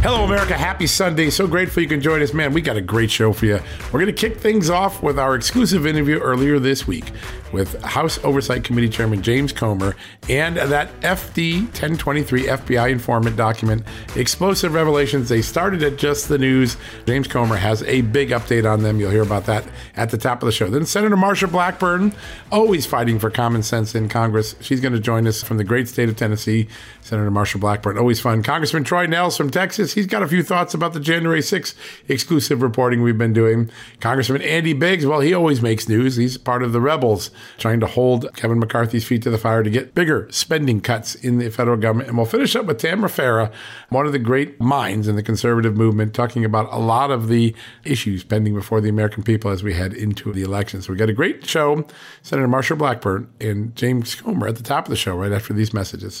Hello, America. Happy Sunday. So grateful you can join us. Man, we got a great show for you. We're going to kick things off with our exclusive interview earlier this week with House Oversight Committee Chairman James Comer and that FD 1023 FBI informant document. Explosive revelations. They started at just the news. James Comer has a big update on them. You'll hear about that at the top of the show. Then Senator Marsha Blackburn, always fighting for common sense in Congress. She's going to join us from the great state of Tennessee. Senator Marsha Blackburn, always fun. Congressman Troy Nehls from Texas. He's got a few thoughts about the January 6th exclusive reporting we've been doing. Congressman Andy Biggs, well, he always makes news. He's part of the rebels trying to hold Kevin McCarthy's feet to the fire to get bigger spending cuts in the federal government. And we'll finish up with Tamra Farah, one of the great minds in the conservative movement, talking about a lot of the issues pending before the American people as we head into the elections. So we got a great show. Senator Marsha Blackburn and James Comer at the top of the show right after these messages.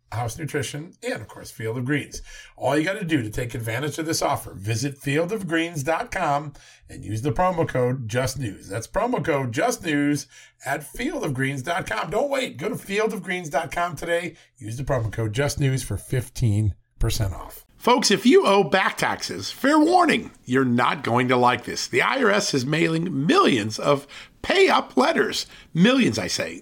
House Nutrition, and of course, Field of Greens. All you got to do to take advantage of this offer, visit fieldofgreens.com and use the promo code JustNews. That's promo code JustNews at fieldofgreens.com. Don't wait. Go to fieldofgreens.com today. Use the promo code JustNews for 15% off. Folks, if you owe back taxes, fair warning, you're not going to like this. The IRS is mailing millions of pay up letters. Millions, I say.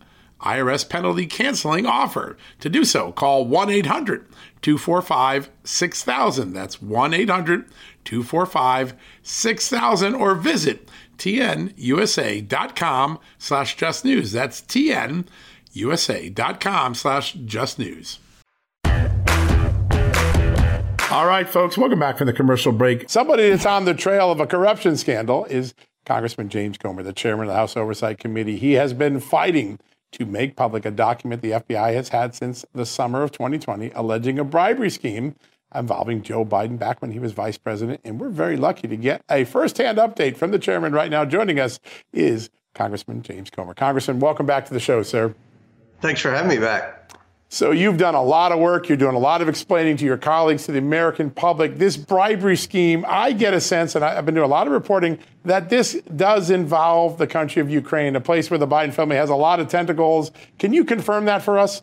IRS penalty canceling offer. To do so, call 1 800 245 6000. That's 1 800 245 6000 or visit tnusa.com slash justnews. That's tnusa.com usa.com slash just news. All right, folks, welcome back from the commercial break. Somebody that's on the trail of a corruption scandal is Congressman James Comer, the chairman of the House Oversight Committee. He has been fighting to make public a document the FBI has had since the summer of 2020 alleging a bribery scheme involving Joe Biden back when he was vice president. And we're very lucky to get a firsthand update from the chairman right now. Joining us is Congressman James Comer. Congressman, welcome back to the show, sir. Thanks for having me back. So you've done a lot of work. You're doing a lot of explaining to your colleagues, to the American public. This bribery scheme, I get a sense, and I've been doing a lot of reporting, that this does involve the country of Ukraine, a place where the Biden family has a lot of tentacles. Can you confirm that for us?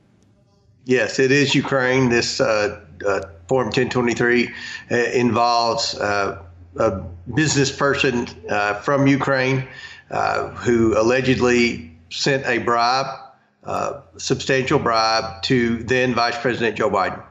Yes, it is Ukraine. This uh, uh, Form 1023 uh, involves uh, a business person uh, from Ukraine uh, who allegedly sent a bribe uh, substantial bribe to then Vice President Joe Biden.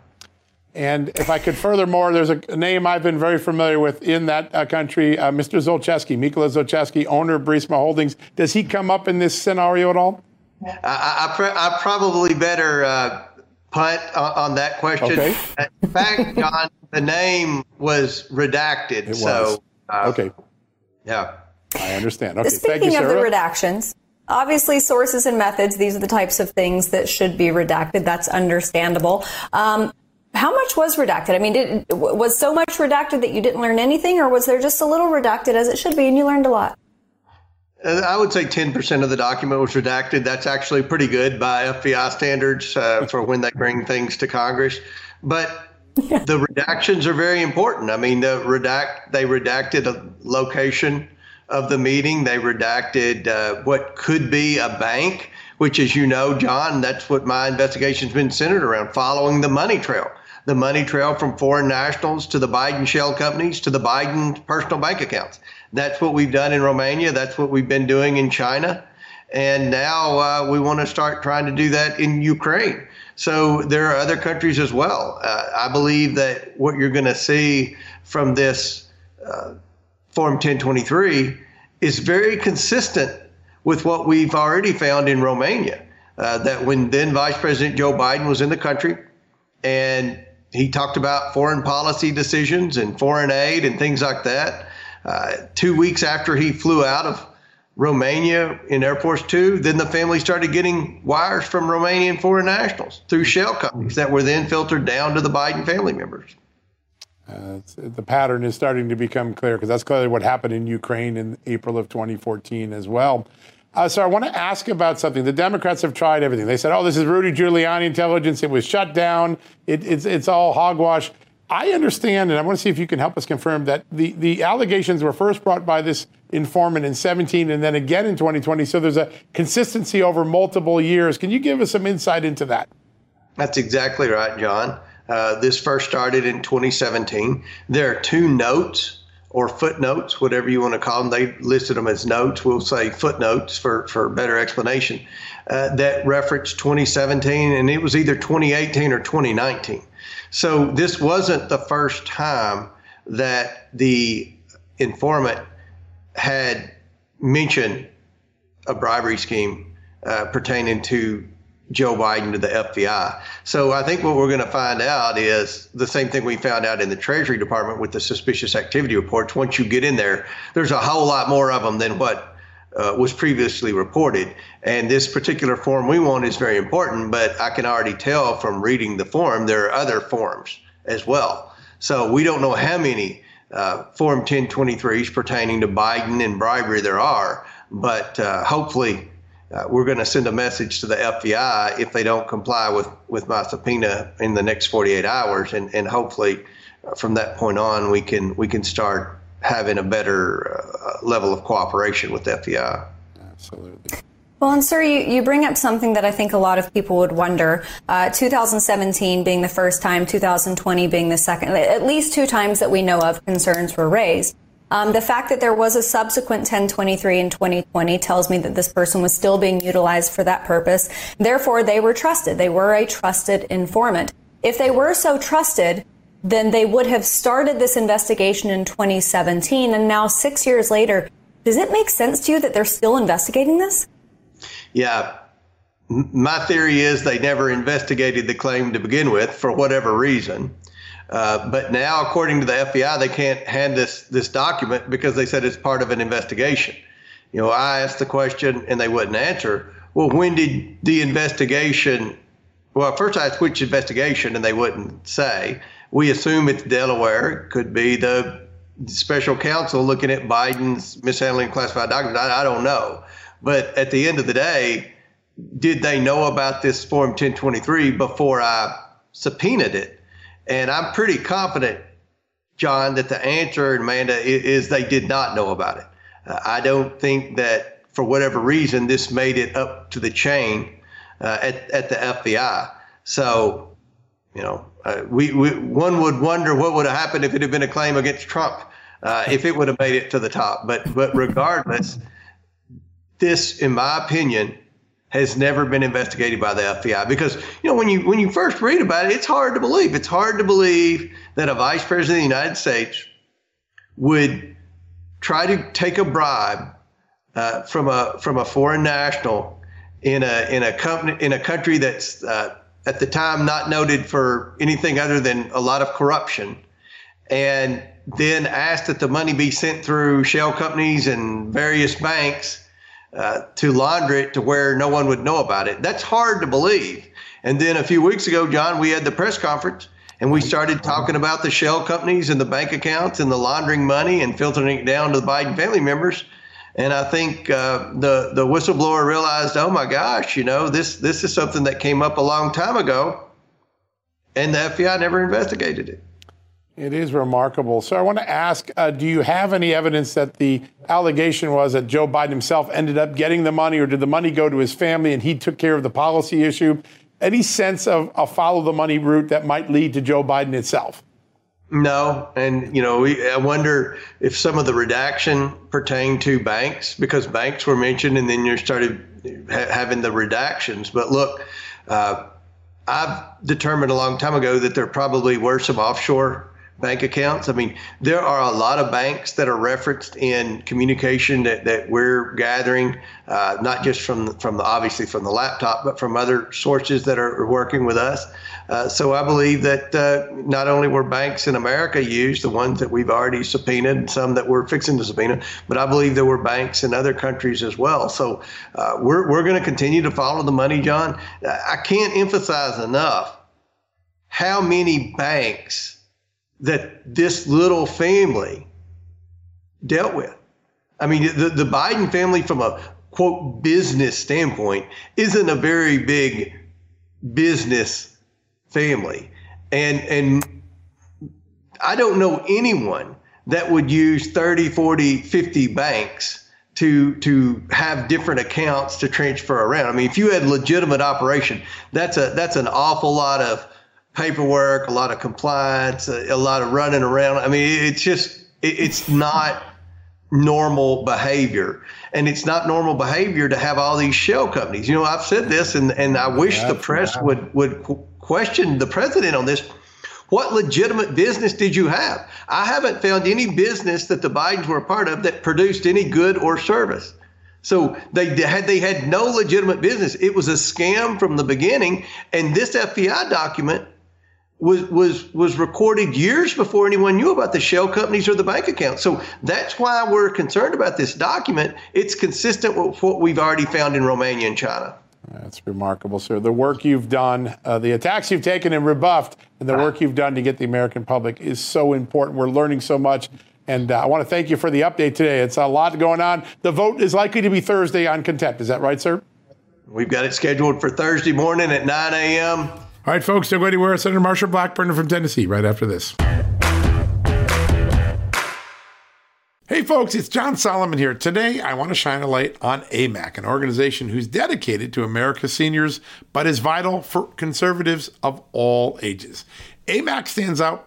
And if I could furthermore, there's a name I've been very familiar with in that uh, country, uh, Mr. Zlochevsky, Mykola Zlochevsky, owner of Burisma Holdings. Does he come up in this scenario at all? I, I, I probably better uh, punt on, on, that question. Okay. In fact, John, the name was redacted. It so, was. okay. Yeah. I understand. Okay. Speaking you, Speaking of the redactions, Obviously, sources and methods, these are the types of things that should be redacted. That's understandable. Um, how much was redacted? I mean, did, was so much redacted that you didn't learn anything, or was there just a little redacted as it should be and you learned a lot? Uh, I would say 10% of the document was redacted. That's actually pretty good by FBI standards uh, for when they bring things to Congress. But the redactions are very important. I mean, the redact they redacted a location of the meeting. They redacted uh, what could be a bank, which, as you know, John, that's what my investigation's been centered around following the money trail. The money trail from foreign nationals to the Biden shell companies to the Biden personal bank accounts. That's what we've done in Romania. That's what we've been doing in China. And now uh, we want to start trying to do that in Ukraine. So there are other countries as well. Uh, I believe that what you're going to see from this uh, Form 1023 is very consistent with what we've already found in Romania. Uh, that when then Vice President Joe Biden was in the country and he talked about foreign policy decisions and foreign aid and things like that. Uh, two weeks after he flew out of Romania in Air Force Two, then the family started getting wires from Romanian foreign nationals through shell companies that were then filtered down to the Biden family members. Uh, the pattern is starting to become clear because that's clearly what happened in Ukraine in April of 2014 as well. Uh, so I want to ask about something. The Democrats have tried everything. They said, "Oh, this is Rudy Giuliani intelligence. It was shut down. It, it's it's all hogwash." I understand, and I want to see if you can help us confirm that the, the allegations were first brought by this informant in 17 and then again in 2020. So there's a consistency over multiple years. Can you give us some insight into that? That's exactly right, John. Uh, this first started in 2017. There are two notes or footnotes, whatever you want to call them. They listed them as notes. We'll say footnotes for, for better explanation uh, that reference 2017, and it was either 2018 or 2019. So this wasn't the first time that the informant had mentioned a bribery scheme uh, pertaining to Joe Biden to the FBI. So I think what we're going to find out is the same thing we found out in the Treasury Department with the suspicious activity reports. Once you get in there, there's a whole lot more of them than what uh, was previously reported. And this particular form we want is very important, but I can already tell from reading the form there are other forms as well. So we don't know how many uh, Form 1023s pertaining to Biden and bribery there are, but uh, hopefully uh, we're going to send a message to the FBI if they don't comply with, with my subpoena in the next 48 hours, and, and hopefully uh, from that point on we can we can start having a better uh, level of cooperation with the FBI. Absolutely. Well, and sir, you, you bring up something that I think a lot of people would wonder. Uh, 2017 being the first time, 2020 being the second, at least two times that we know of concerns were raised. Um, the fact that there was a subsequent 1023 in 2020 tells me that this person was still being utilized for that purpose. Therefore, they were trusted. They were a trusted informant. If they were so trusted, then they would have started this investigation in 2017. And now, six years later, does it make sense to you that they're still investigating this? Yeah. my theory is they never investigated the claim to begin with for whatever reason. Uh, but now, according to the FBI, they can't hand this this document because they said it's part of an investigation. You know, I asked the question and they wouldn't answer. Well, when did the investigation? Well, first I asked which investigation, and they wouldn't say. We assume it's Delaware. It could be the special counsel looking at Biden's mishandling classified documents. I, I don't know. But at the end of the day, did they know about this Form 1023 before I subpoenaed it? And I'm pretty confident, John, that the answer, Amanda, is they did not know about it. Uh, I don't think that for whatever reason this made it up to the chain uh, at, at the FBI. So, you know, uh, we, we, one would wonder what would have happened if it had been a claim against Trump, uh, if it would have made it to the top. But but regardless, this, in my opinion, has never been investigated by the FBI because you know when you when you first read about it, it's hard to believe. It's hard to believe that a vice president of the United States would try to take a bribe uh, from a from a foreign national in a in a company in a country that's uh, at the time not noted for anything other than a lot of corruption, and then ask that the money be sent through shell companies and various banks uh, to launder it to where no one would know about it. That's hard to believe. And then a few weeks ago, John, we had the press conference and we started talking about the shell companies and the bank accounts and the laundering money and filtering it down to the Biden family members. And I think uh, the the whistleblower realized, oh my gosh, you know, this this is something that came up a long time ago, and the FBI never investigated it. It is remarkable. So I want to ask uh, do you have any evidence that the allegation was that Joe Biden himself ended up getting the money, or did the money go to his family and he took care of the policy issue? Any sense of a follow the money route that might lead to Joe Biden itself? No, and you know, we, I wonder if some of the redaction pertained to banks because banks were mentioned, and then you started ha- having the redactions. But look, uh, I've determined a long time ago that there probably were some offshore bank accounts. I mean, there are a lot of banks that are referenced in communication that, that we're gathering, uh, not just from from the obviously from the laptop, but from other sources that are working with us. Uh, so I believe that uh, not only were banks in America used, the ones that we've already subpoenaed, some that we're fixing to subpoena, but I believe there were banks in other countries as well. So uh, we're we're going to continue to follow the money, John. I can't emphasize enough how many banks that this little family dealt with. I mean, the, the Biden family, from a quote business standpoint, isn't a very big business family. And, and I don't know anyone that would use 30, 40, 50 banks to to have different accounts to transfer around. I mean, if you had legitimate operation, that's a that's an awful lot of paperwork, a lot of compliance, a, a lot of running around. I mean, it's just, it, it's not normal behavior. And it's not normal behavior to have all these shell companies. You know, I've said this, and, and I wish the press would, would question the president on this. What legitimate business did you have? I haven't found any business that the Bidens were a part of that produced any good or service. So they had they had no legitimate business. It was a scam from the beginning. And this FBI document was was was recorded years before anyone knew about the shell companies or the bank accounts. So that's why we're concerned about this document. It's consistent with what we've already found in Romania and China. That's remarkable, sir. The work you've done, uh, the attacks you've taken and rebuffed, and the work you've done to get the American public is so important. We're learning so much. And uh, I want to thank you for the update today. It's a lot going on. The vote is likely to be Thursday on contempt. Is that right, sir? We've got it scheduled for Thursday morning at 9 a.m. All right, folks, don't go anywhere. Senator Marsha Blackburn from Tennessee right after this. Hey, folks, it's John Solomon here. Today, I want to shine a light on AMAC, an organization who's dedicated to America's seniors, but is vital for conservatives of all ages. AMAC stands out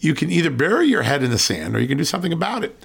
you can either bury your head in the sand or you can do something about it.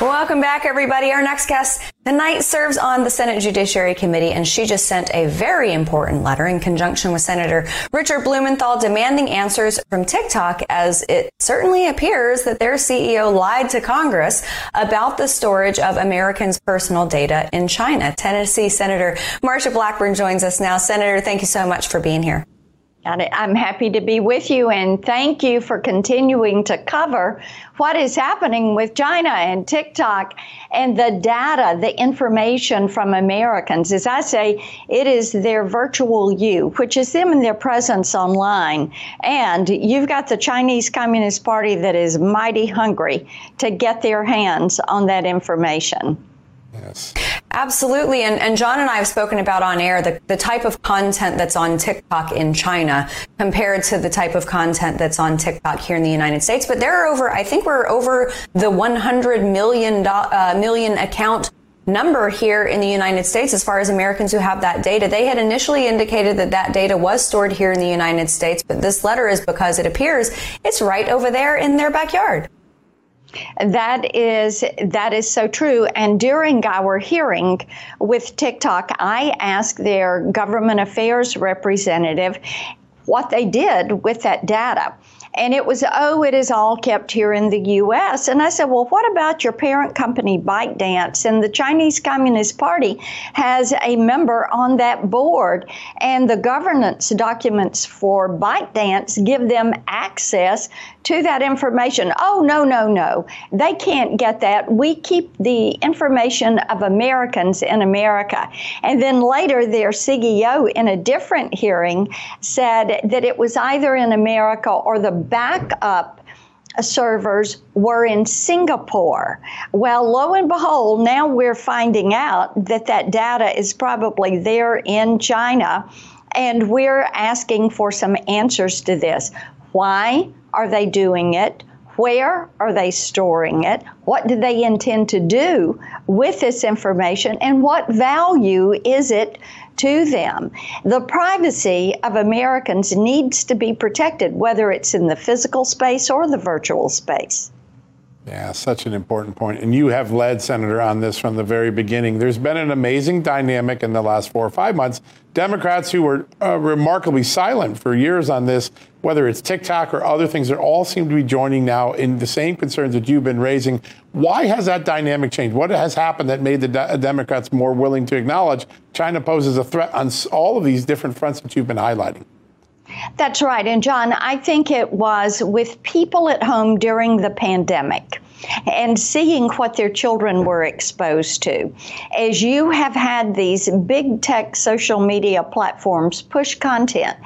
Welcome back, everybody. Our next guest tonight serves on the Senate Judiciary Committee, and she just sent a very important letter in conjunction with Senator Richard Blumenthal demanding answers from TikTok, as it certainly appears that their CEO lied to Congress about the storage of Americans' personal data in China. Tennessee Senator Marsha Blackburn joins us now. Senator, thank you so much for being here. I'm happy to be with you and thank you for continuing to cover what is happening with China and TikTok and the data, the information from Americans. As I say, it is their virtual you, which is them and their presence online. And you've got the Chinese Communist Party that is mighty hungry to get their hands on that information. Absolutely. And, and John and I have spoken about on air the, the type of content that's on TikTok in China compared to the type of content that's on TikTok here in the United States. But there are over, I think we're over the 100 million, uh, million account number here in the United States as far as Americans who have that data. They had initially indicated that that data was stored here in the United States, but this letter is because it appears it's right over there in their backyard. That is that is so true. And during our hearing with TikTok, I asked their government affairs representative what they did with that data. And it was, oh, it is all kept here in the U.S. And I said, well, what about your parent company, ByteDance? And the Chinese Communist Party has a member on that board. And the governance documents for ByteDance give them access to that information. Oh, no, no, no. They can't get that. We keep the information of Americans in America. And then later, their CEO, in a different hearing, said that it was either in America or the backup servers were in Singapore. Well, lo and behold, now we're finding out that that data is probably there in China. And we're asking for some answers to this. Why are they doing it? Where are they storing it? What do they intend to do with this information? And what value is it to them. The privacy of Americans needs to be protected, whether it's in the physical space or the virtual space. Yeah, such an important point. And you have led, Senator, on this from the very beginning. There's been an amazing dynamic in the last four or five months. Democrats who were uh, remarkably silent for years on this, whether it's TikTok or other things, they all seem to be joining now in the same concerns that you've been raising. Why has that dynamic changed? What has happened that made the de- Democrats more willing to acknowledge China poses a threat on all of these different fronts that you've been highlighting? That's right. And John, I think it was with people at home during the pandemic. And seeing what their children were exposed to. As you have had these big tech social media platforms push content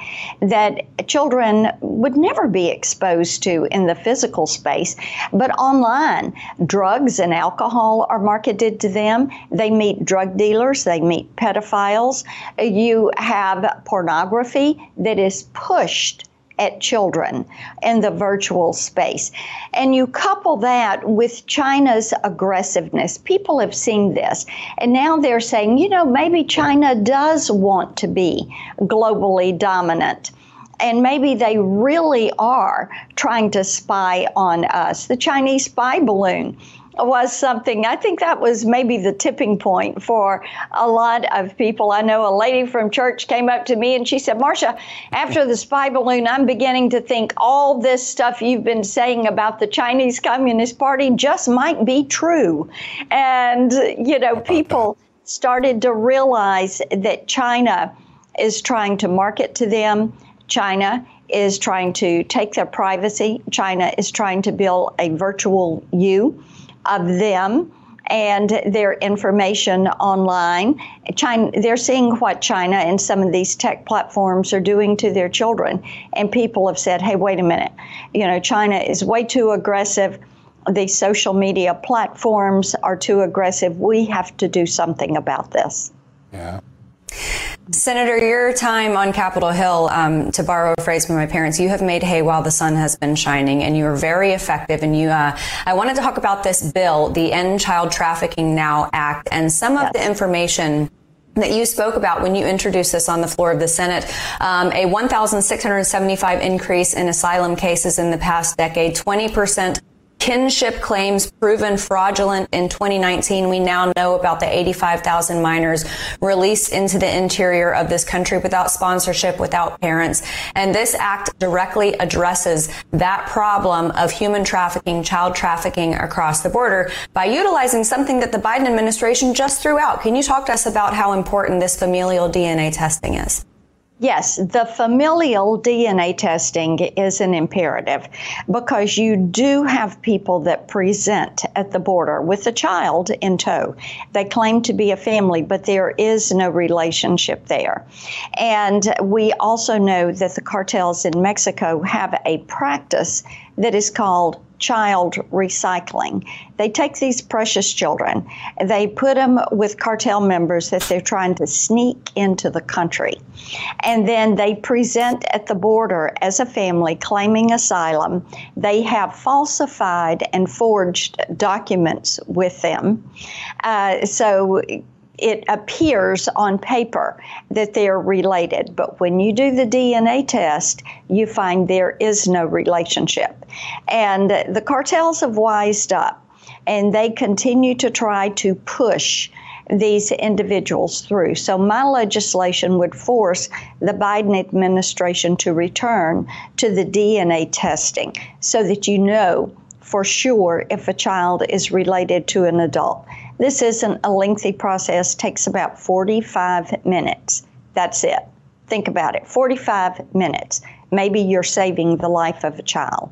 that children would never be exposed to in the physical space, but online, drugs and alcohol are marketed to them. They meet drug dealers, they meet pedophiles. You have pornography that is pushed at children in the virtual space. And you couple that with China's aggressiveness. People have seen this. And now they're saying, you know, maybe China does want to be globally dominant and maybe they really are trying to spy on us. The Chinese spy balloon was something I think that was maybe the tipping point for a lot of people. I know a lady from church came up to me and she said, Marsha, after the spy balloon, I'm beginning to think all this stuff you've been saying about the Chinese Communist Party just might be true. And, you know, people started to realize that China is trying to market to them. China is trying to take their privacy. China is trying to build a virtual you of them and their information online. China, they're seeing what China and some of these tech platforms are doing to their children. And people have said, hey, wait a minute. You know, China is way too aggressive. These social media platforms are too aggressive. We have to do something about this. Yeah. Senator, your time on Capitol Hill, um, to borrow a phrase from my parents, you have made hay while the sun has been shining, and you are very effective. And you, uh, I wanted to talk about this bill, the End Child Trafficking Now Act, and some of yes. the information that you spoke about when you introduced this on the floor of the Senate, um, a 1,675 increase in asylum cases in the past decade, 20 percent kinship claims proven fraudulent in 2019. We now know about the 85,000 minors released into the interior of this country without sponsorship, without parents. And this act directly addresses that problem of human trafficking, child trafficking across the border by utilizing something that the Biden administration just threw out. Can you talk to us about how important this familial DNA testing is? Yes, the familial DNA testing is an imperative because you do have people that present at the border with a child in tow. They claim to be a family, but there is no relationship there. And we also know that the cartels in Mexico have a practice that is called child recycling. They take these precious children, they put them with cartel members that they're trying to sneak into the country. And then they present at the border as a family claiming asylum. They have falsified and forged documents with them. Uh, so it appears on paper that they are related. But when you do the DNA test, you find there is no relationship. And the cartels have wised up and they continue to try to push these individuals through. So, my legislation would force the Biden administration to return to the DNA testing so that you know for sure if a child is related to an adult. This isn't a lengthy process, takes about 45 minutes. That's it. Think about it 45 minutes. Maybe you're saving the life of a child.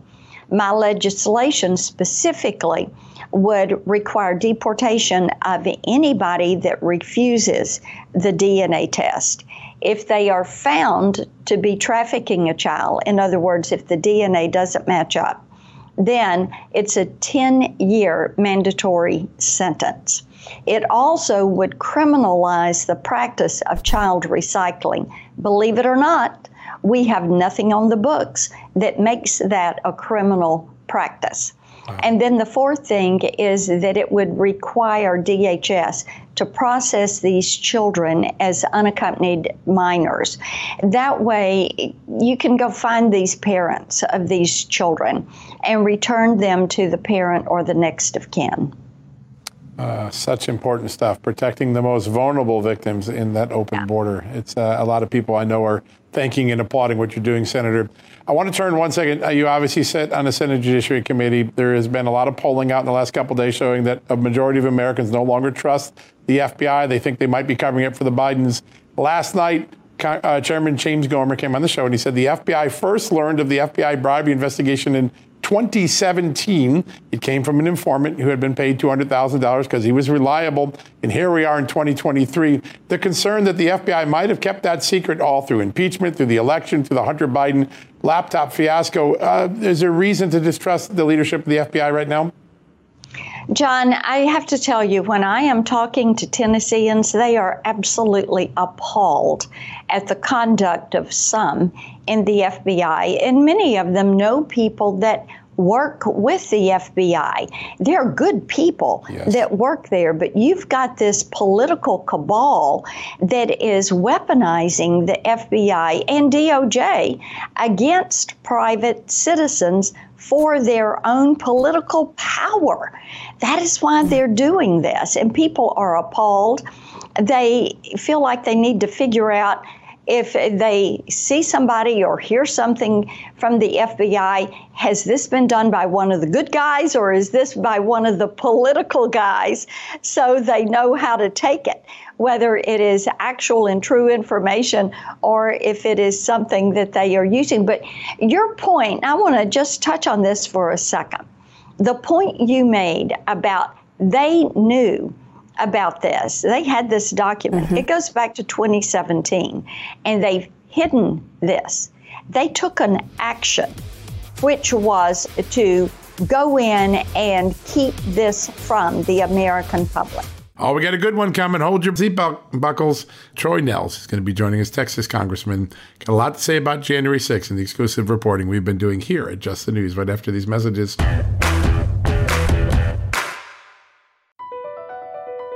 My legislation specifically would require deportation of anybody that refuses the DNA test. If they are found to be trafficking a child, in other words, if the DNA doesn't match up, then it's a 10 year mandatory sentence. It also would criminalize the practice of child recycling. Believe it or not, we have nothing on the books that makes that a criminal practice. And then the fourth thing is that it would require DHS to process these children as unaccompanied minors. That way, you can go find these parents of these children and return them to the parent or the next of kin. Uh, such important stuff, protecting the most vulnerable victims in that open yeah. border. It's uh, a lot of people I know are thanking and applauding what you're doing, Senator. I want to turn one second. Uh, you obviously sit on the Senate Judiciary Committee. There has been a lot of polling out in the last couple days showing that a majority of Americans no longer trust the FBI. They think they might be covering up for the Bidens. Last night, uh, Chairman James Comer came on the show and he said the FBI first learned of the FBI bribery investigation in 2017. It came from an informant who had been paid $200,000 because he was reliable. And here we are in 2023. The concern that the FBI might have kept that secret all through impeachment, through the election, through the Hunter Biden laptop fiasco. Uh, is there reason to distrust the leadership of the FBI right now? John, I have to tell you, when I am talking to Tennesseans, they are absolutely appalled at the conduct of some in the FBI. And many of them know people that work with the FBI. They're good people yes. that work there, but you've got this political cabal that is weaponizing the FBI and DOJ against private citizens for their own political power. That is why they're doing this. And people are appalled. They feel like they need to figure out if they see somebody or hear something from the FBI, has this been done by one of the good guys or is this by one of the political guys? So they know how to take it, whether it is actual and true information or if it is something that they are using. But your point, I want to just touch on this for a second. The point you made about they knew about this. They had this document. Mm-hmm. It goes back to 2017, and they've hidden this. They took an action, which was to go in and keep this from the American public. Oh, we got a good one coming. Hold your seat buckles. Troy Nehls is going to be joining us, Texas Congressman. Got a lot to say about January 6th and the exclusive reporting we've been doing here at Just the News right after these messages.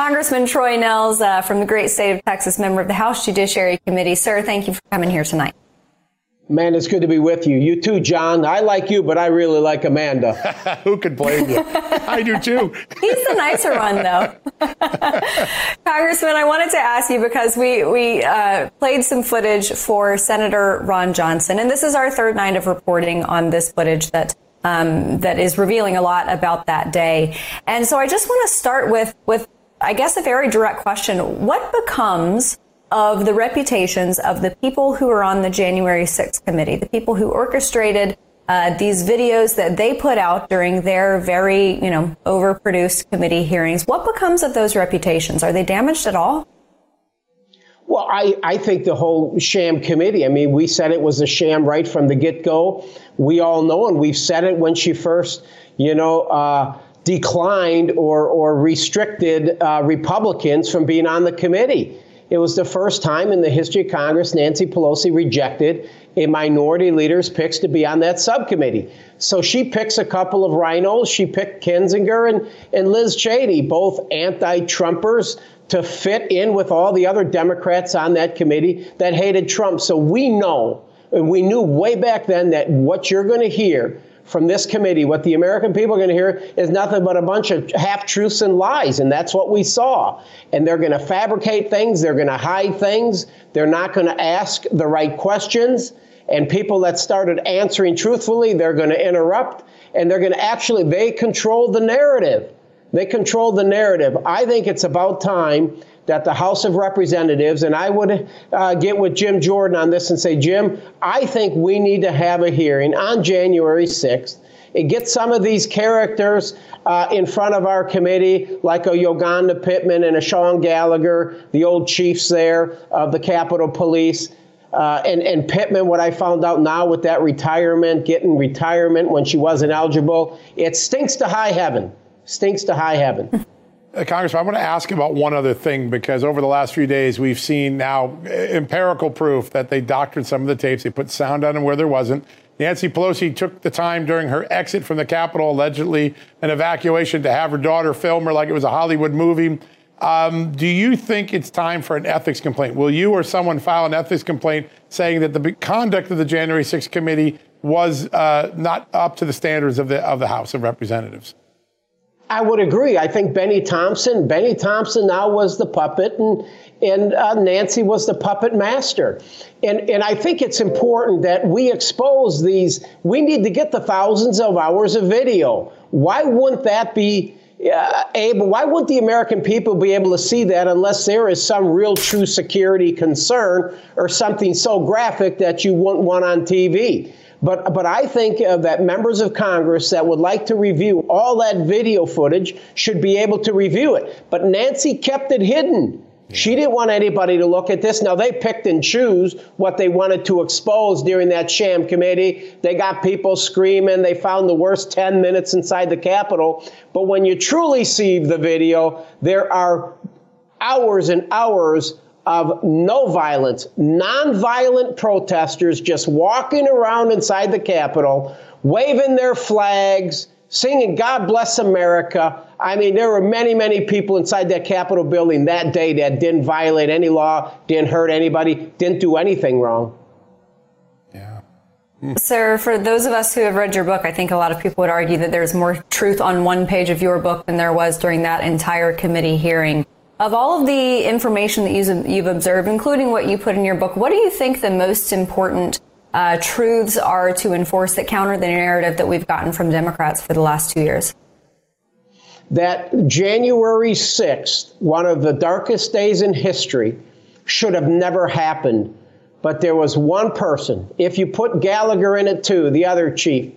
Congressman Troy Nehls uh, from the great state of Texas, member of the House Judiciary Committee. Sir, thank you for coming here tonight. Man, it's good to be with you. You too, John. I like you, but I really like Amanda. Who could blame you? I do too. He's the nicer one, though. Congressman, I wanted to ask you because we we uh, played some footage for Senator Ron Johnson, and this is our third night of reporting on this footage that um, that is revealing a lot about that day. And so I just want to start with with I guess a very direct question. What becomes of the reputations of the people who are on the January 6th committee, the people who orchestrated uh, these videos that they put out during their very, you know, overproduced committee hearings. What becomes of those reputations? Are they damaged at all? Well, I, I think the whole sham committee, I mean, we said it was a sham right from the get go. We all know, and we've said it when she first, you know, uh, declined or, or restricted uh, Republicans from being on the committee. It was the first time in the history of Congress Nancy Pelosi rejected a minority leader's picks to be on that subcommittee. So she picks a couple of rhinos. She picked Kinzinger and, and Liz Cheney, both anti Trumpers, to fit in with all the other Democrats on that committee that hated Trump. So we know, and we knew way back then that what you're going to hear from this committee, what the American people are going to hear is nothing but a bunch of half truths and lies. And that's what we saw. And they're going to fabricate things, they're going to hide things, they're not going to ask the right questions. And people that started answering truthfully, they're going to interrupt and they're going to actually, they control the narrative. They control the narrative. I think it's about time that the House of Representatives, and I would uh, get with Jim Jordan on this and say, Jim, I think we need to have a hearing on January 6th and get some of these characters uh, in front of our committee, like a Yolanda Pittman and a Sean Gallagher, the old chiefs there of the Capitol Police. uh, and, and Pittman, what I found out now with that retirement, getting retirement when she wasn't eligible, it stinks to high heaven. Stinks to high heaven. Uh, Congressman, I want to ask about one other thing because over the last few days, we've seen now empirical proof that they doctored some of the tapes. They put sound on them where there wasn't. Nancy Pelosi took the time during her exit from the Capitol, allegedly an evacuation, to have her daughter film her like it was a Hollywood movie. Um, do you think it's time for an ethics complaint? Will you or someone file an ethics complaint saying that the conduct of the January 6th committee was uh, not up to the standards of the of the House of Representatives? I would agree. I think Bennie Thompson, Bennie Thompson now was the puppet, and and uh, Nancy was the puppet master. And and I think it's important that we expose these. We need to get the thousands of hours of video. Why wouldn't that be? uh, able, why wouldn't the American people be able to see that unless there is some real true security concern or something so graphic that you wouldn't want on TV? But, but I think uh, that members of Congress that would like to review all that video footage should be able to review it. But Nancy kept it hidden. She didn't want anybody to look at this. Now, they picked and choose what they wanted to expose during that sham committee. They got people screaming. They found the worst 10 minutes inside the Capitol. But when you truly see the video, there are hours and hours of no violence, nonviolent protesters just walking around inside the Capitol, waving their flags, singing God Bless America. I mean, there were many, many people inside that Capitol building that day that didn't violate any law, didn't hurt anybody, didn't do anything wrong. Yeah. Hmm. Sir, for those of us who have read your book, I think a lot of people would argue that there's more truth on one page of your book than there was during that entire committee hearing. Of all of the information that you've observed, including what you put in your book, what do you think the most important uh, truths are to enforce that counter the narrative that we've gotten from Democrats for the last two years? That January 6th, one of the darkest days in history, should have never happened. But there was one person. If you put Gallagher in it too, the other chief,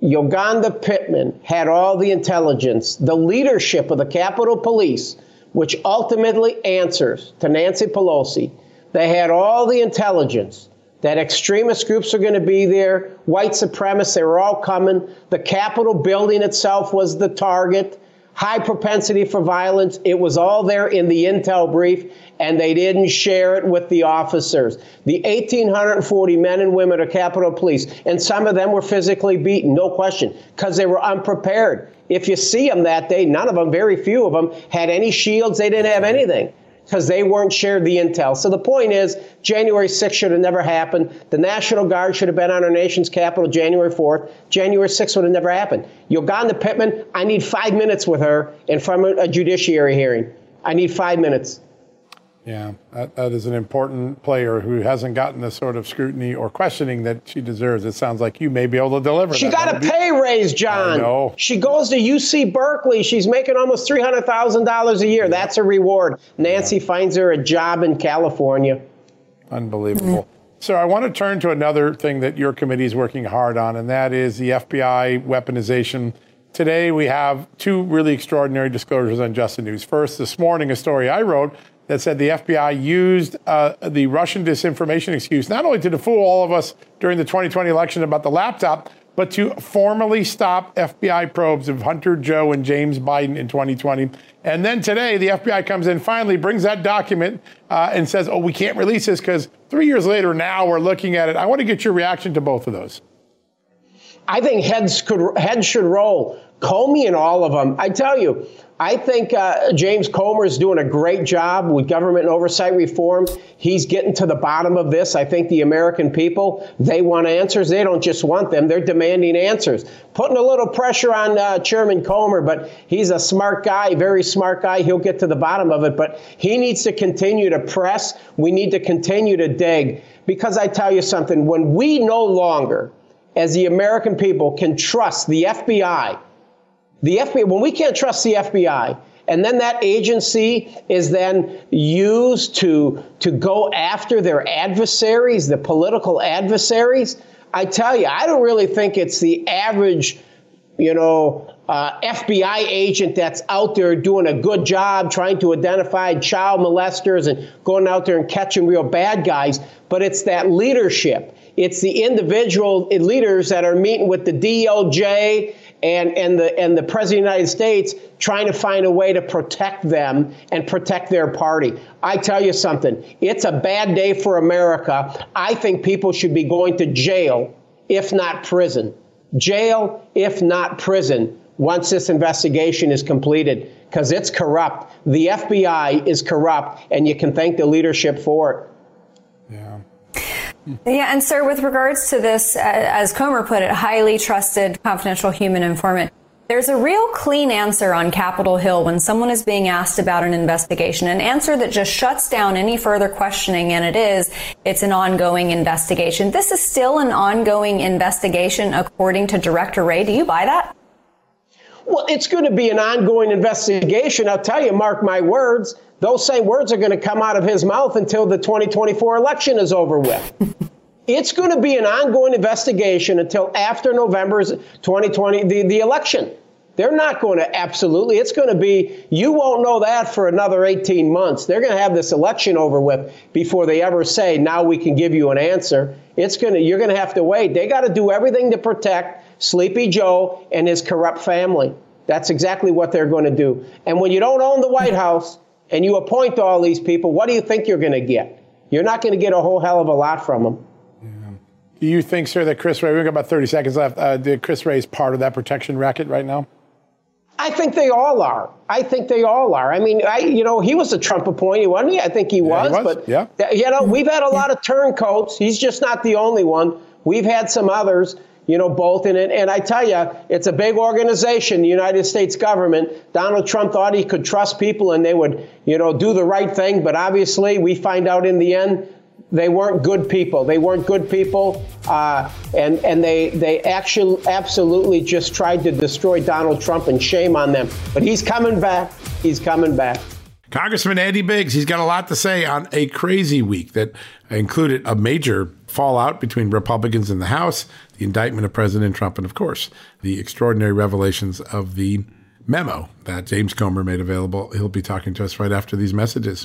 Yogananda Pittman had all the intelligence, the leadership of the Capitol Police, which ultimately answers to Nancy Pelosi. They had all the intelligence that extremist groups are going to be there, white supremacists, they were all coming. The Capitol building itself was the target, high propensity for violence. It was all there in the intel brief, and they didn't share it with the officers. The 1,840 men and women of Capitol Police, and some of them were physically beaten, no question, because they were unprepared. If you see them that day, none of them, very few of them, had any shields, they didn't have anything because they weren't shared the intel. So the point is, January 6th should have never happened. The National Guard should have been on our nation's capital January 4th. January 6th would have never happened. Yogananda Pittman, I need five minutes with her in front of a judiciary hearing. I need five minutes. Yeah, that, that is an important player who hasn't gotten the sort of scrutiny or questioning that she deserves. It sounds like you may be able to deliver. She that. got a pay raise, John. I know. She goes to UC Berkeley. She's making almost three hundred thousand dollars a year. Yeah. That's a reward. Nancy yeah. finds her a job in California. Unbelievable. So I want to turn to another thing that your committee is working hard on, and that is the FBI weaponization. Today we have two really extraordinary disclosures on Just the News. First, this morning, a story I wrote that said the FBI used uh, the Russian disinformation excuse not only to fool all of us during the 2020 election about the laptop, but to formally stop FBI probes of Hunter Joe and James Biden in 2020. And then today, the FBI comes in, finally brings that document uh, and says, oh, we can't release this because three years later, now we're looking at it. I want to get your reaction to both of those. I think heads could heads should roll. Comey and all of them. I tell you, I think uh, James Comer is doing a great job with government oversight reform. He's getting to the bottom of this. I think the American people, they want answers. They don't just want them, they're demanding answers. Putting a little pressure on uh, Chairman Comer, but he's a smart guy, very smart guy. He'll get to the bottom of it, but he needs to continue to press. We need to continue to dig. Because I tell you something, when we no longer, as the American people, can trust the FBI, the FBI, when we can't trust the FBI, and then that agency is then used to, to go after their adversaries, the political adversaries. I tell you, I don't really think it's the average you know, uh, FBI agent that's out there doing a good job trying to identify child molesters and going out there and catching real bad guys, but it's that leadership. It's the individual leaders that are meeting with the DOJ and, and, the, and the President of the United States trying to find a way to protect them and protect their party. I tell you something, it's a bad day for America. I think people should be going to jail, if not prison. Jail, if not prison, once this investigation is completed, because it's corrupt. The FBI is corrupt, and you can thank the leadership for it. Yeah, and sir, with regards to this, uh, as Comer put it, highly trusted confidential human informant, there's a real clean answer on Capitol Hill when someone is being asked about an investigation, an answer that just shuts down any further questioning, and it is, it's an ongoing investigation. This is still an ongoing investigation, according to Director Wray. Do you buy that? Well, it's going to be an ongoing investigation. I'll tell you, mark my words, those same words are going to come out of his mouth until the 2024 election is over with. it's going to be an ongoing investigation until after November's 2020, the, the election. They're not going to absolutely. It's going to be, you won't know that for another 18 months. They're going to have this election over with before they ever say, now we can give you an answer. It's going to, you're going to have to wait. They got to do everything to protect Sleepy Joe and his corrupt family. That's exactly what they're going to do. And when you don't own the White House and you appoint all these people, what do you think you're going to get? You're not going to get a whole hell of a lot from them. Do you think, sir, that Chris Wray, we've got about 30 seconds left, uh, that Chris Wray is part of that protection racket right now? I think they all are. I think they all are. I mean, I you know he was a Trump appointee, wasn't he? I think he Yeah, was. he was, But yeah. you know, we've had a lot of turncoats. He's just not the only one. We've had some others. You know, both it. And I tell you, it's a big organization, the United States government. Donald Trump thought he could trust people and they would, you know, do the right thing. But obviously, we find out in the end they weren't good people. They weren't good people, uh, and and they they actually absolutely just tried to destroy Donald Trump, and shame on them. But he's coming back. He's coming back. Congressman Andy Biggs, he's got a lot to say on a crazy week that included a major fallout between Republicans in the House, the indictment of President Trump, and of course, the extraordinary revelations of the memo that James Comer made available. He'll be talking to us right after these messages.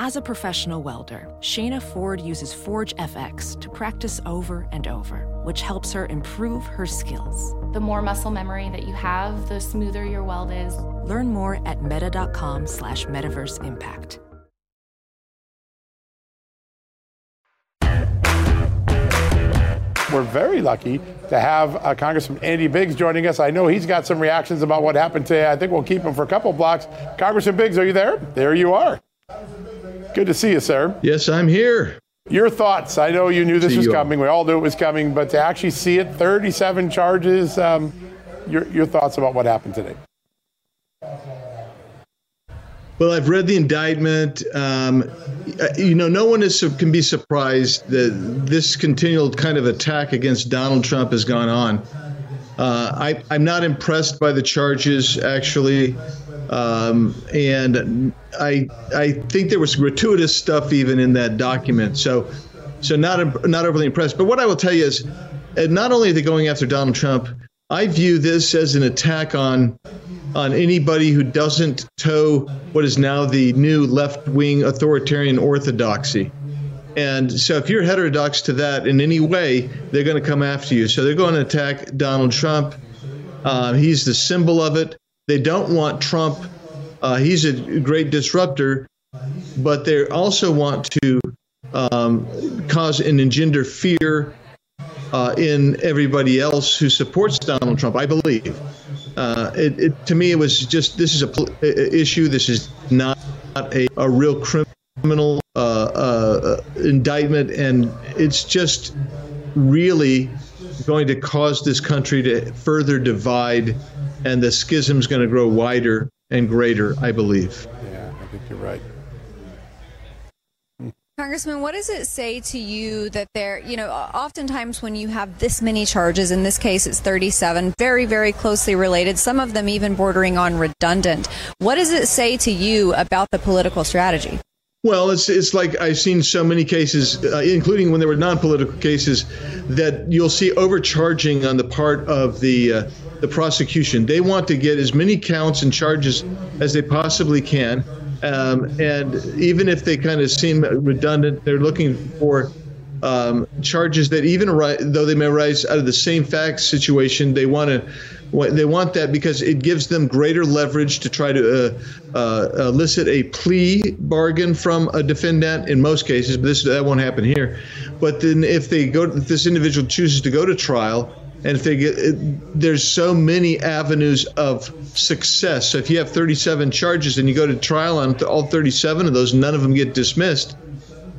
As a professional welder, Shayna Ford uses Forge FX to practice over and over, which helps her improve her skills. The more muscle memory that you have, the smoother your weld is. Learn more at meta.com slash metaverse impact. We're very lucky to have uh, Congressman Andy Biggs joining us. I know he's got some reactions about what happened today. I think we'll keep him for a couple blocks. Congressman Biggs, are you there? There you are. Good to see you, sir. Yes, I'm here. Your thoughts? I know you knew this See was all. coming. We all knew it was coming, but to actually see it, 37 charges. Um, your, your thoughts about what happened today? Well, I've read the indictment. Um, uh, you know, no one is can be surprised that this continual kind of attack against Donald Trump has gone on. Uh, I, I'm not impressed by the charges, actually, um, and I I think there was gratuitous stuff even in that document. So, so not not overly impressed. But what I will tell you is, not only are they going after Donald Trump, I view this as an attack on on anybody who doesn't toe what is now the new left wing authoritarian orthodoxy. And so, if you're heterodox to that in any way, they're going to come after you. So, they're going to attack Donald Trump. Uh, he's the symbol of it. They don't want Trump. Uh, he's a great disruptor, but they also want to um, cause and engender fear uh, in everybody else who supports Donald Trump. I believe. Uh, it, it, to me, it was just this is a i- issue. This is not a, a real criminal uh, uh, indictment, and it's just really going to cause this country to further divide, and the schism is going to grow wider and greater, I believe. Yeah, I think you're right. Congressman, what does it say to you that there, you know, oftentimes when you have this many charges, in this case it's 37, very, very closely related, some of them even bordering on redundant. What does it say to you about the political strategy? Well, it's it's like I've seen so many cases, uh, including when there were non-political cases, that you'll see overcharging on the part of the uh, the prosecution. They want to get as many counts and charges as they possibly can, um, and even if they kind of seem redundant, they're looking for um, charges that even though they may arise out of the same fact situation, they want to they want that because it gives them greater leverage to try to uh, uh, elicit a plea bargain from a defendant in most cases, but this that won't happen here. But then if they go, if this individual chooses to go to trial, and if they get, it, there's so many avenues of success. So if you have 37 charges and you go to trial on all 37 of those, none of them get dismissed.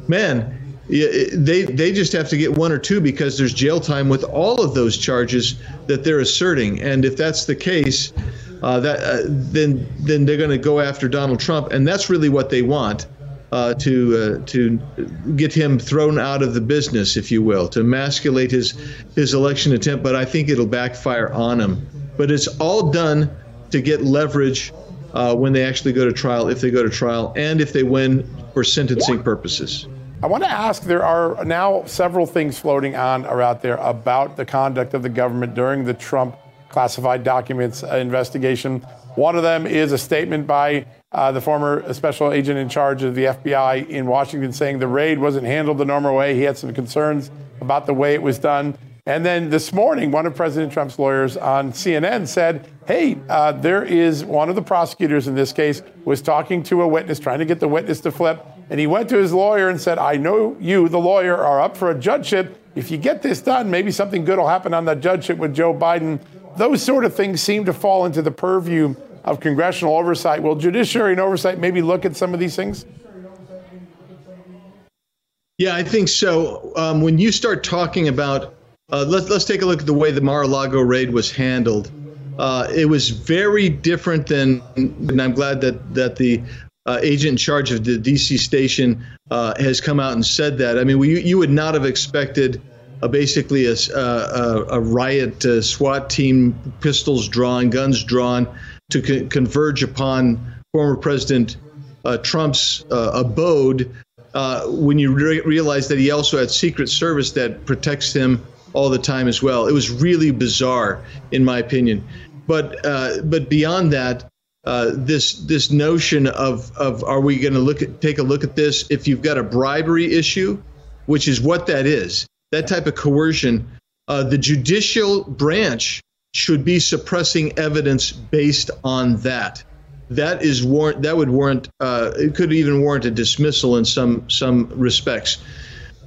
Man, they they just have to get one or two because there's jail time with all of those charges that they're asserting. And if that's the case, uh, that uh, then then they're going to go after Donald Trump, and that's really what they want uh, to uh, to get him thrown out of the business, if you will, to emasculate his his election attempt. But I think it'll backfire on him. But it's all done to get leverage uh, when they actually go to trial, if they go to trial, and if they win for sentencing purposes. I want to ask there are now several things floating on or out there about the conduct of the government during the Trump classified documents uh, investigation. One of them is a statement by uh, the former special agent in charge of the FBI in Washington saying the raid wasn't handled the normal way. He had some concerns about the way it was done. And then this morning, one of President Trump's lawyers on CNN said, hey, uh, there is one of the prosecutors in this case was talking to a witness, trying to get the witness to flip. And he went to his lawyer and said, I know you, the lawyer, are up for a judgeship. If you get this done, maybe something good will happen on that judgeship with Joe Biden. Those sort of things seem to fall into the purview of congressional oversight. Will judiciary and oversight maybe look at some of these things? Yeah, I think so. Um, when you start talking about, uh, let's let's take a look at the way the Mar-a-Lago raid was handled. Uh, it was very different than, and I'm glad that that the uh, agent in charge of the DC station uh, has come out and said that. I mean, we, you would not have expected uh, basically a, a, a riot uh, SWAT team, pistols drawn, guns drawn, to co- converge upon former President uh, Trump's uh, abode. when you re- realize that he also had Secret Service that protects him all the time as well, it was really bizarre, in my opinion. But but beyond that, uh, this this notion of of are we going to look at take a look at this if you've got a bribery issue, which is what that is, that type of coercion, uh, the judicial branch should be suppressing evidence based on that. That is warrant. That would warrant. Uh, it could even warrant a dismissal in some some respects.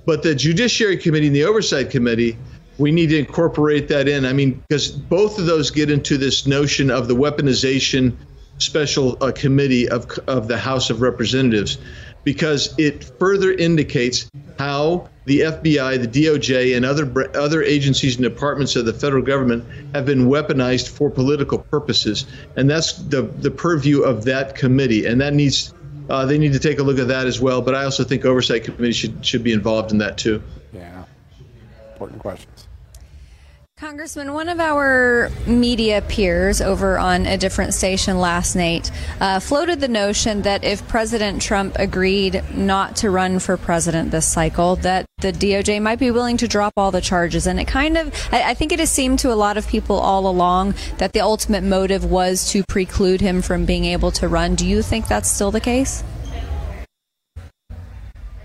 But the Judiciary Committee and the Oversight Committee, we need to incorporate that in. I mean, because both of those get into this notion of the weaponization special uh, committee of, of the House of Representatives because it further indicates how the FBI, the DOJ, and other other agencies and departments of the federal government have been weaponized for political purposes, and that's the the purview of that committee, and that needs uh, they need to take a look at that as well. But I also think oversight committee should should be involved in that too. Yeah, important questions. Congressman, one of our media peers over on a different station last night uh, floated the notion that if President Trump agreed not to run for president this cycle, that the DOJ might be willing to drop all the charges. And it kind of, I, I think it has seemed to a lot of people all along that the ultimate motive was to preclude him from being able to run. Do you think that's still the case?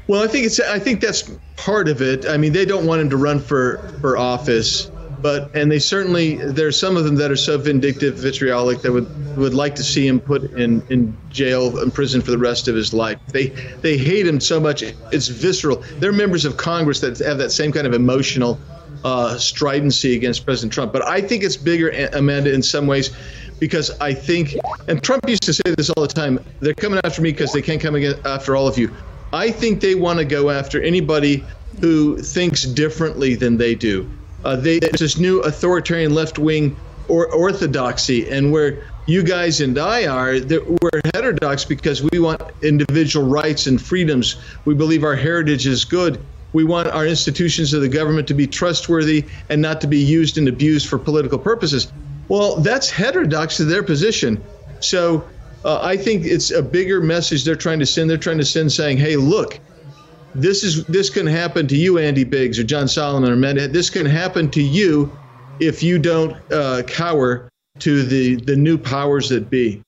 Well, I think it's. I think that's part of it. I mean, they don't want him to run for for office but and they certainly there's some of them that are so vindictive, vitriolic that would would like to see him put in in jail in prison for the rest of his life. They they hate him so much it's visceral. They're members of Congress that have that same kind of emotional uh, stridency against President Trump. But I think it's bigger, Amanda, in some ways. Because I think, and Trump used to say this all the time, they're coming after me because they can't come after all of you. I think they want to go after anybody who thinks differently than they do. Uh, they, there's this new authoritarian left wing or orthodoxy, and where you guys and I are, that we're heterodox because we want individual rights and freedoms. We believe our heritage is good. We want our institutions of the government to be trustworthy and not to be used and abused for political purposes. Well, that's heterodox to their position. So uh, I think it's a bigger message they're trying to send. They're trying to send saying, hey, look, this is this can happen to you, Andy Biggs or John Solomon or Mehdi. This can happen to you if you don't uh, cower to the the new powers that be.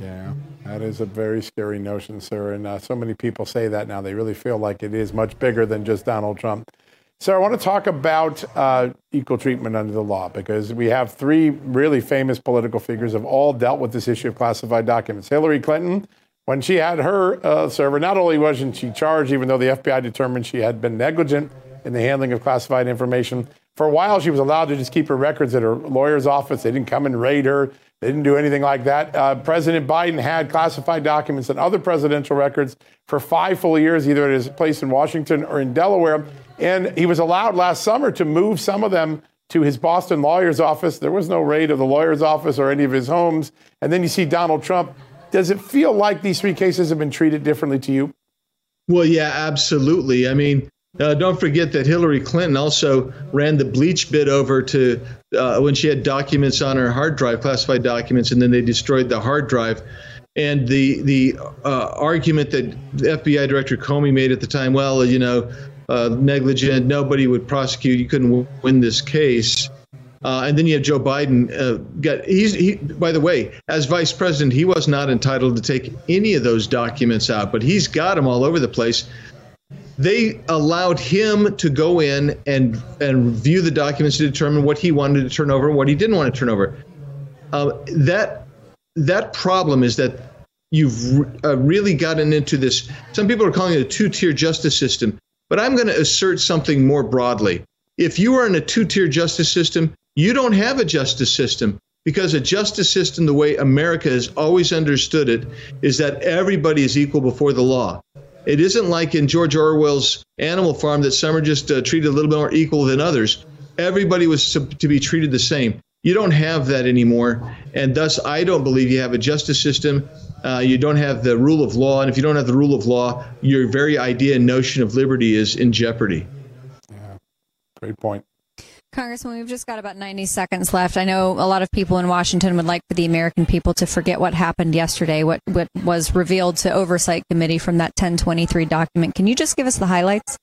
Yeah, that is a very scary notion, sir. And uh, so many people say that now. They really feel like it is much bigger than just Donald Trump. So I want to talk about uh, equal treatment under the law because we have three really famous political figures have all dealt with this issue of classified documents. Hillary Clinton, when she had her uh, server, not only wasn't she charged, even though the FBI determined she had been negligent in the handling of classified information, for a while she was allowed to just keep her records at her lawyer's office. They didn't come and raid her. They didn't do anything like that. Uh, President Biden had classified documents and other presidential records for five full years, either at his place in Washington or in Delaware. And he was allowed last summer to move some of them to his Boston lawyer's office. There was no raid of the lawyer's office or any of his homes. And then you see Donald Trump. Does it feel like these three cases have been treated differently to you? Well, yeah, absolutely. I mean, uh, don't forget that Hillary Clinton also ran the bleach bit over to uh, when she had documents on her hard drive, classified documents, and then they destroyed the hard drive. And the the uh, argument that FBI Director Comey made at the time, well, you know, uh, negligent, nobody would prosecute, you couldn't win this case. Uh, and then you have Joe Biden. Uh, got he's he. By the way, as vice president, he was not entitled to take any of those documents out, but he's got them all over the place they allowed him to go in and and view the documents to determine what he wanted to turn over and what he didn't want to turn over. Uh, that that problem is that you've uh, really gotten into this. Some people are calling it a two-tier justice system, but I'm going to assert something more broadly. If you are in a two-tier justice system, you don't have a justice system because a justice system, the way America has always understood it, is that everybody is equal before the law. It isn't like in George Orwell's Animal Farm that some are just uh, treated a little bit more equal than others. Everybody was to, be treated the same. You don't have that anymore. And thus, I don't believe you have a justice system. Uh, you don't have the rule of law. And if you don't have the rule of law, your very idea and notion of liberty is in jeopardy. Yeah, great point. Congressman, we've just got about 90 seconds left. I know a lot of people in Washington would like for the American people to forget what happened yesterday, what, what was revealed to Oversight Committee from that 1023 document. Can you just give us the highlights?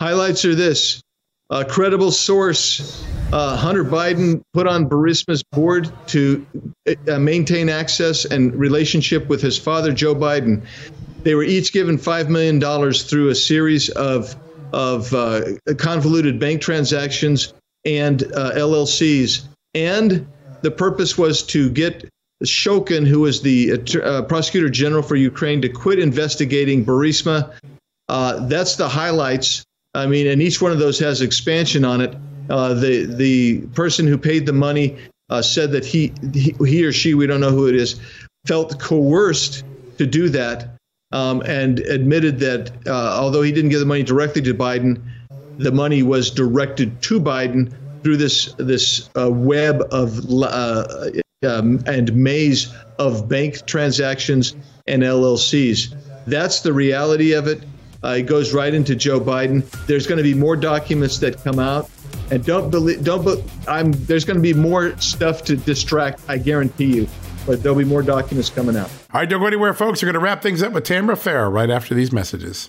Highlights are this a credible source. Uh, Hunter Biden put on Burisma's board to uh, maintain access and relationship with his father, Joe Biden. They were each given $5 million through a series of, of uh, convoluted bank transactions and uh, LLCs. And the purpose was to get Shokin, who was the uh, prosecutor general for Ukraine, to quit investigating Burisma. Uh, that's the highlights. I mean, and each one of those has expansion on it. Uh, the the person who paid the money uh, said that he, he, he or she we don't know who it is felt coerced to do that, um, and admitted that uh, although he didn't give the money directly to Biden, the money was directed to Biden through this this uh, web of uh, um, and maze of bank transactions and LLCs. That's the reality of it. Uh, it goes right into Joe Biden. There's going to be more documents that come out, and don't believe. Don't. Be, I'm. There's going to be more stuff to distract. I guarantee you. But there'll be more documents coming out. All right, don't go anywhere, folks. We're going to wrap things up with Tamra Farah right after these messages.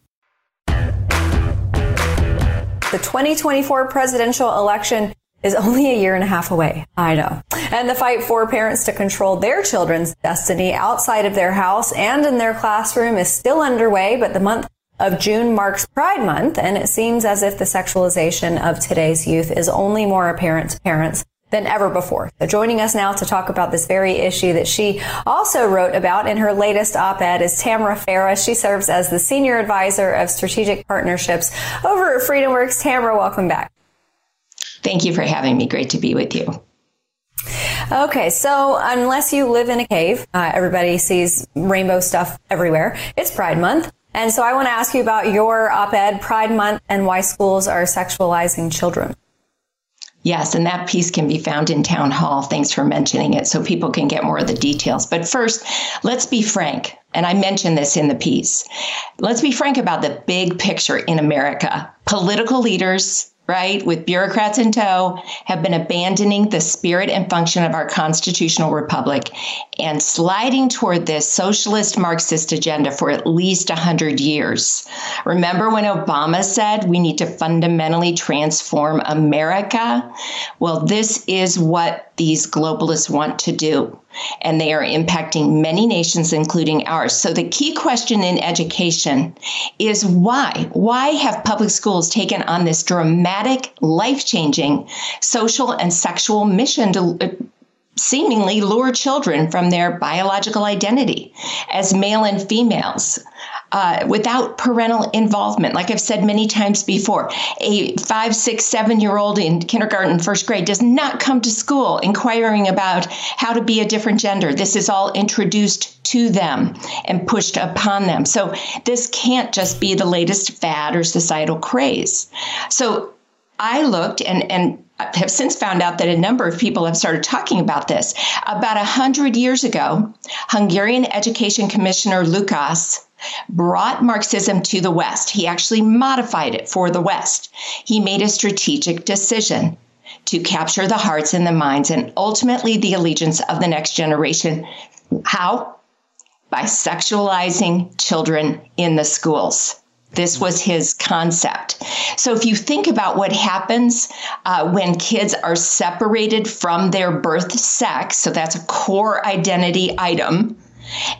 The 2024 presidential election is only a year and a half away. I know. And the fight for parents to control their children's destiny outside of their house and in their classroom is still underway, but the month of June marks Pride Month, and it seems as if the sexualization of today's youth is only more apparent to parents than ever before. So joining us now to talk about this very issue that she also wrote about in her latest op-ed is Tamra Farah. She serves as the Senior Advisor of Strategic Partnerships over at FreedomWorks. Tamra, welcome back. Thank you for having me. Great to be with you. Okay, so unless you live in a cave, uh, everybody sees rainbow stuff everywhere. It's Pride Month. And so I want to ask you about your op-ed, Pride Month, and why schools are sexualizing children. Yes, and that piece can be found in Town Hall. Thanks for mentioning it so people can get more of the details. But first, let's be frank. And I mentioned this in the piece. Let's be frank about the big picture in America. Political leaders, right, with bureaucrats in tow, have been abandoning the spirit and function of our constitutional republic and sliding toward this socialist Marxist agenda for at least 100 years. Remember when Obama said we need to fundamentally transform America? Well, this is what these globalists want to do and they are impacting many nations, including ours. So, the key question in education is why? Why have public schools taken on this dramatic, life changing social and sexual mission to uh, seemingly lure children from their biological identity as male and females? Uh, without parental involvement. Like I've said many times before, a five, six, seven year old in kindergarten, first grade does not come to school inquiring about how to be a different gender. This is all introduced to them and pushed upon them. So this can't just be the latest fad or societal craze. So I looked and, and have since found out that a number of people have started talking about this. About a hundred years ago, Hungarian Education Commissioner Lukács brought Marxism to the West. He actually modified it for the West. He made a strategic decision to capture the hearts and the minds and ultimately the allegiance of the next generation. How? By sexualizing children in the schools. This was his concept. So, if you think about what happens uh, when kids are separated from their birth sex, so that's a core identity item,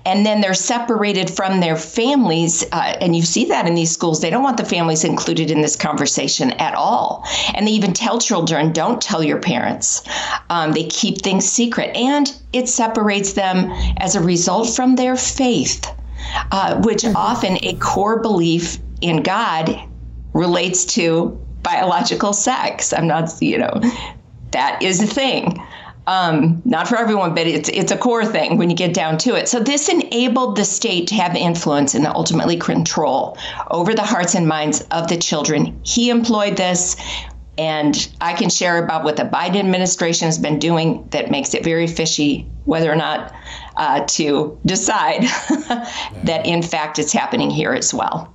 and then they're separated from their families. Uh, and you see that in these schools. They don't want the families included in this conversation at all. And they even tell children, don't tell your parents. Um, they keep things secret. And it separates them as a result from their faith, uh, which mm-hmm. often a core belief in God relates to biological sex. I'm not, you know, that is a thing. Um, not for everyone, but it's it's a core thing when you get down to it. So this enabled the state to have influence and ultimately control over the hearts and minds of the children. He employed this, and I can share about what the Biden administration has been doing that makes it very fishy whether or not uh, to decide that in fact it's happening here as well.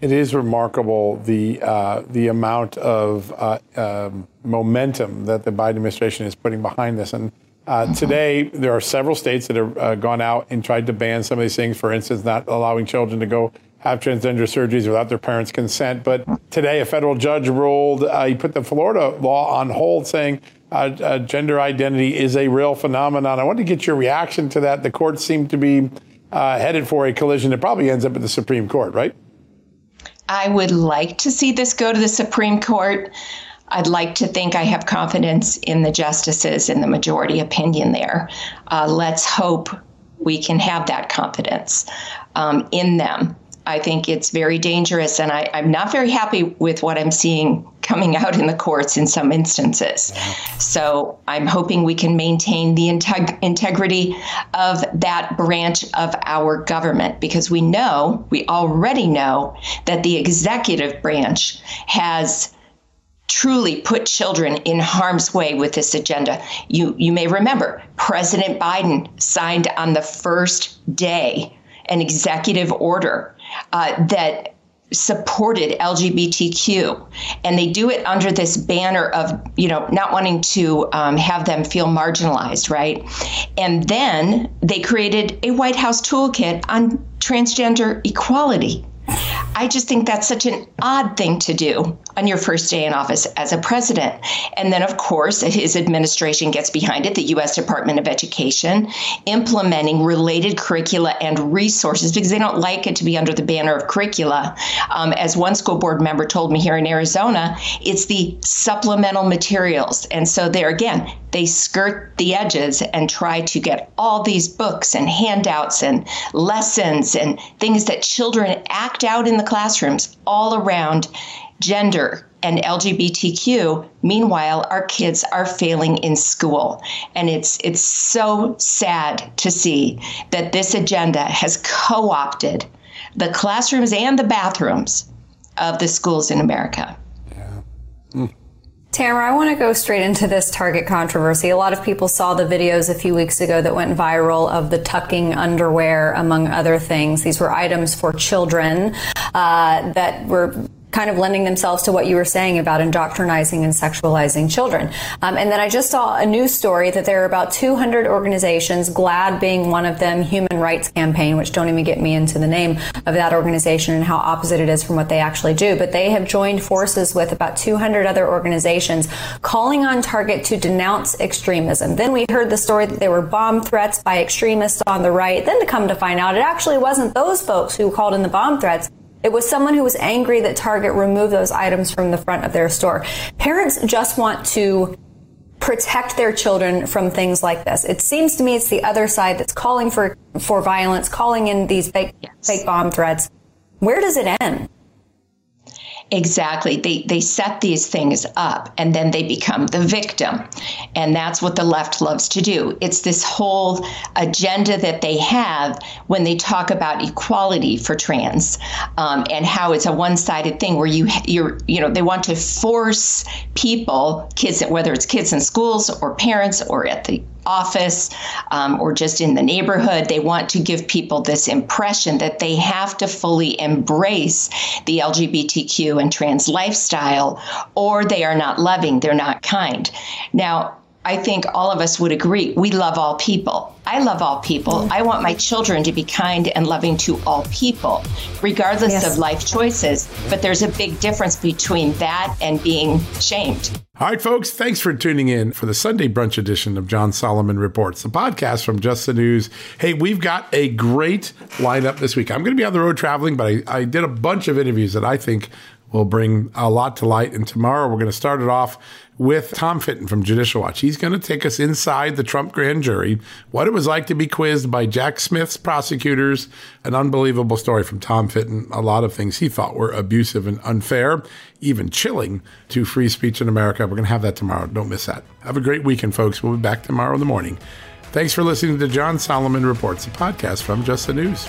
It is remarkable the uh, the amount of uh, um, momentum that the Biden administration is putting behind this. And uh, today, there are several states that have uh, gone out and tried to ban some of these things. For instance, not allowing children to go have transgender surgeries without their parents' consent. But today, a federal judge ruled uh, he put the Florida law on hold, saying gender identity is a real phenomenon. I want to get your reaction to that. The court seemed to be headed for a collision It probably ends up at the Supreme Court, right? I would like to see this go to the Supreme Court. I'd like to think I have confidence in the justices and the majority opinion there. Uh, let's hope we can have that confidence um, in them. I think it's very dangerous, and I, am not very happy with what I'm seeing coming out in the courts in some instances. So I'm hoping we can maintain the integ- integrity of that branch of our government because we know, we already know, that the executive branch has truly put children in harm's way with this agenda. You you may remember President Biden signed on the first day an executive order uh, that supported LGBTQ, and they do it under this banner of you know not wanting to um, have them feel marginalized, right? And then they created a White House toolkit on transgender equality. I just think that's such an odd thing to do on your first day in office as a president. And then, of course, his administration gets behind it, the U.S. Department of Education, implementing related curricula and resources because they don't like it to be under the banner of curricula. Um, as one school board member told me here in Arizona, it's the supplemental materials. And so, there again, they skirt the edges and try to get all these books and handouts and lessons and things that children act out in the classrooms all around gender and LGBTQ. Meanwhile, our kids are failing in school. And it's it's so sad to see that this agenda has co-opted the classrooms and the bathrooms of the schools in America. Yeah. Mm. Tamra, I want to go straight into this Target controversy. A lot of people saw the videos a few weeks ago that went viral of the tucking underwear, among other things. These were items for children uh, that were kind of lending themselves to what you were saying about indoctrinizing and sexualizing children. Um, and then I just saw a news story that there are about 200 organizations, GLAAD being one of them, Human Rights Campaign, which don't even get me into the name of that organization and how opposite it is from what they actually do. But they have joined forces with about 200 other organizations calling on Target to denounce extremism. Then we heard the story that there were bomb threats by extremists on the right. Then to come to find out, it actually wasn't those folks who called in the bomb threats. It was someone who was angry that Target removed those items from the front of their store. Parents just want to protect their children from things like this. It seems to me it's the other side that's calling for for violence, calling in these fake yes. fake bomb threats. Where does it end? Exactly. They they set these things up and then they become the victim. And that's what the left loves to do. It's this whole agenda that they have when they talk about equality for trans um, and how it's a one-sided thing where you you're you know they want to force people kids whether it's kids in schools or parents or at the office um, or just in the neighborhood. They want to give people this impression that they have to fully embrace the LGBTQ and trans lifestyle, or they are not loving, they're not kind. Now, I think all of us would agree we love all people. I love all people. I want my children to be kind and loving to all people, regardless yes. of life choices. But there's a big difference between that and being shamed. All right, folks, thanks for tuning in for the Sunday brunch edition of John Solomon Reports, the podcast from Just the News. Hey, we've got a great lineup this week. I'm going to be on the road traveling, but I, I did a bunch of interviews that I think will bring a lot to light. And tomorrow we're going to start it off with Tom Fitton from Judicial Watch. He's going to take us inside the Trump grand jury, what it was like to be quizzed by Jack Smith's prosecutors, an unbelievable story from Tom Fitton, a lot of things he thought were abusive and unfair, even chilling to free speech in America. We're going to have that tomorrow. Don't miss that. Have a great weekend, folks. We'll be back tomorrow in the morning. Thanks for listening to John Solomon Reports, a podcast from Just the News.